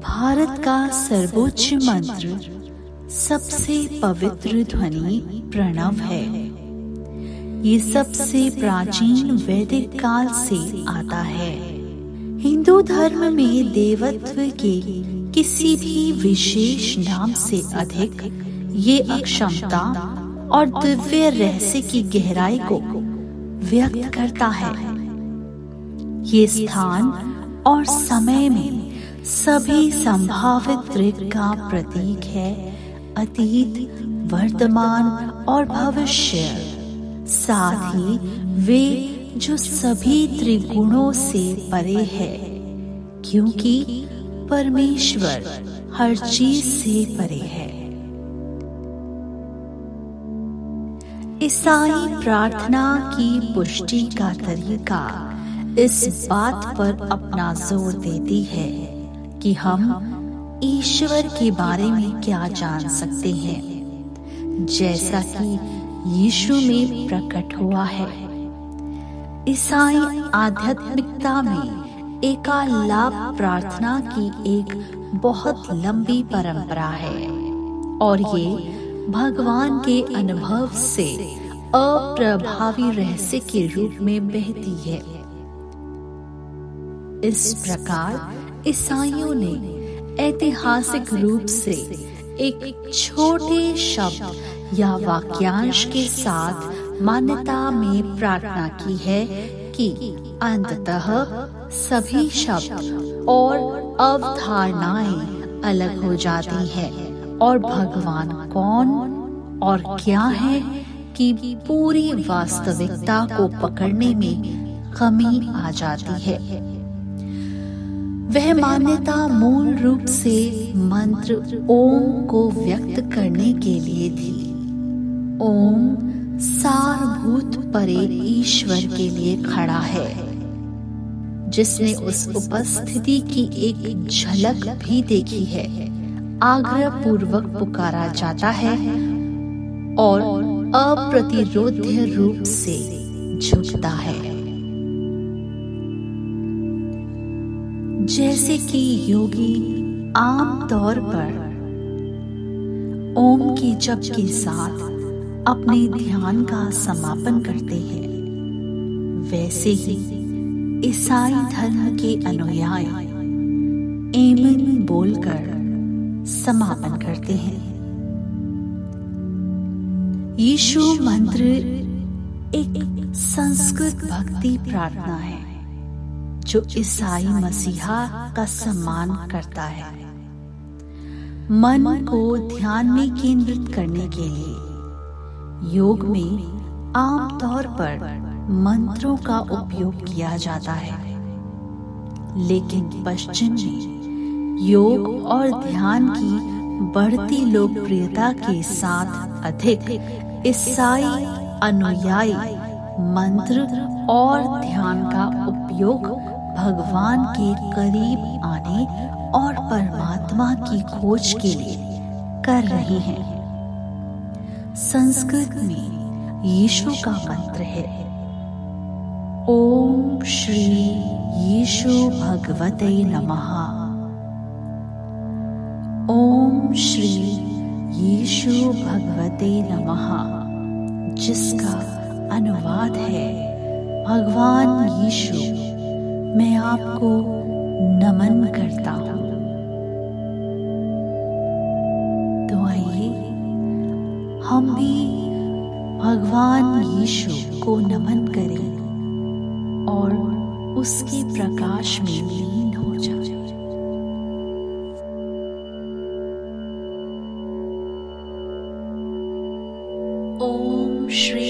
भारत का सर्वोच्च मंत्र, सबसे पवित्र ध्वनि प्रणव है। ये सबसे प्राचीन वैदिक काल से आता है। हिंदू धर्म में देवत्व के किसी भी विशेष नाम से अधिक ये अक्षमता और दिव्य रहस्य की गहराई को व्यक्त करता है। ये स्थान और समय में सभी संभावित त्रिक का प्रतीक है, अतीत, वर्तमान और भविष्य। साथ ही वे जो सभी त्रिगुणों से परे है, क्योंकि परमेश्वर हर चीज़ से परे है। ईसाई प्रार्थना की पुष्टि का तरीका इस बात पर अपना ज़ोर देती है। कि हम ईश्वर के बारे में क्या जान सकते हैं। जैसा कि यीशु में प्रकट हुआ है। ईसाई आध्यात्मिकता में एकालाप प्रार्थना की एक बहुत लंबी परंपरा है और ये भगवान के अनुभव से अप्रभावी रहस्य के रूप में बहती है। इस प्रकार ईसाइयों ने ऐतिहासिक रूप से एक छोटे शब्द या वाक्यांश के साथ मान्यता में प्रार्थना की है कि अंततः सभी शब्द और अवधारणाएँ अलग हो जाती है। और भगवान कौन और क्या है कि पूरी वास्तविकता को पकड़ने में कमी आ जाती है। वह मान्यता मूल रूप से मंत्र ओम को व्यक्त करने के लिए थी। ओम सारभूत परे ईश्वर के लिए खड़ा है, जिसने उस उपस्थिति की एक झलक भी देखी है। आग्रह पूर्वक पुकारा जाता है और अप्रतिरोध्य रूप से झुकता है। जैसे कि योगी आम तौर पर ओम के जप के साथ अपने ध्यान का समापन करते हैं। वैसे ही ईसाई धर्म के अनुयायी एमन बोलकर समापन करते हैं। यीशु मंत्र एक संस्कृत भक्ति प्रार्थना है। जो ईसाई मसीहा का सम्मान करता है। मन को ध्यान में केंद्रित करने के लिए योग में आमतौर पर मंत्रों का उपयोग किया जाता है। लेकिन पश्चिम में योग और ध्यान की बढ़ती लोकप्रियता के साथ अधिक ईसाई अनुयायी मंत्र और ध्यान का उपयोग भगवान के करीब आने और परमात्मा की खोज के लिए कर रहे हैं। संस्कृत में यीशु का मंत्र है। ओम श्री यीशु भगवते नमः। ओम श्री यीशु भगवते नमः, जिसका अनुवाद है, भगवान यीशु। मैं आपको नमन करता हूँ। तो आइए, हम भी भगवान यीशु को नमन करें और उसके प्रकाश में लीन हो जाए। ओम श्री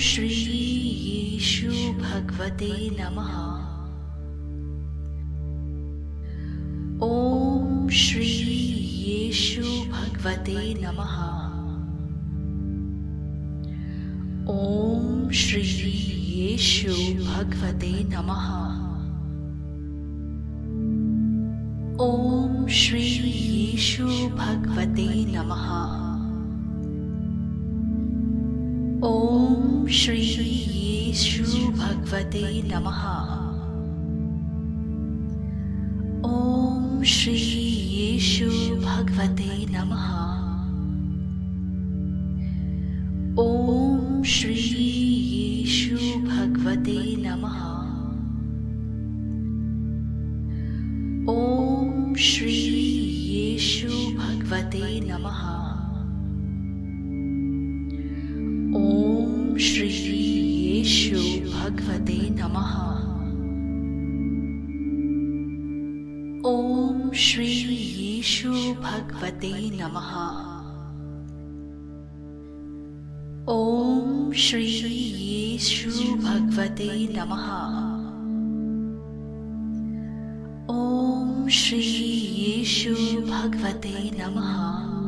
श्री येशु भगवते नमः। ॐ श्री येशु भगवते नमः। ॐ श्री येशु भगवते नमः। ॐ श्री येशु भगवते नमः। ॐ श्री येशु भगवते नमः। ॐ श्री येशु भगवते नमः। ॐ श्री येशु भगवते नमः। ॐ श्री येशु भगवते नमः भगवते नमः। ॐ श्री येशु भगवते नमः। ॐ श्री येशु भगवते नमः। ॐ श्री येशु भगवते नमः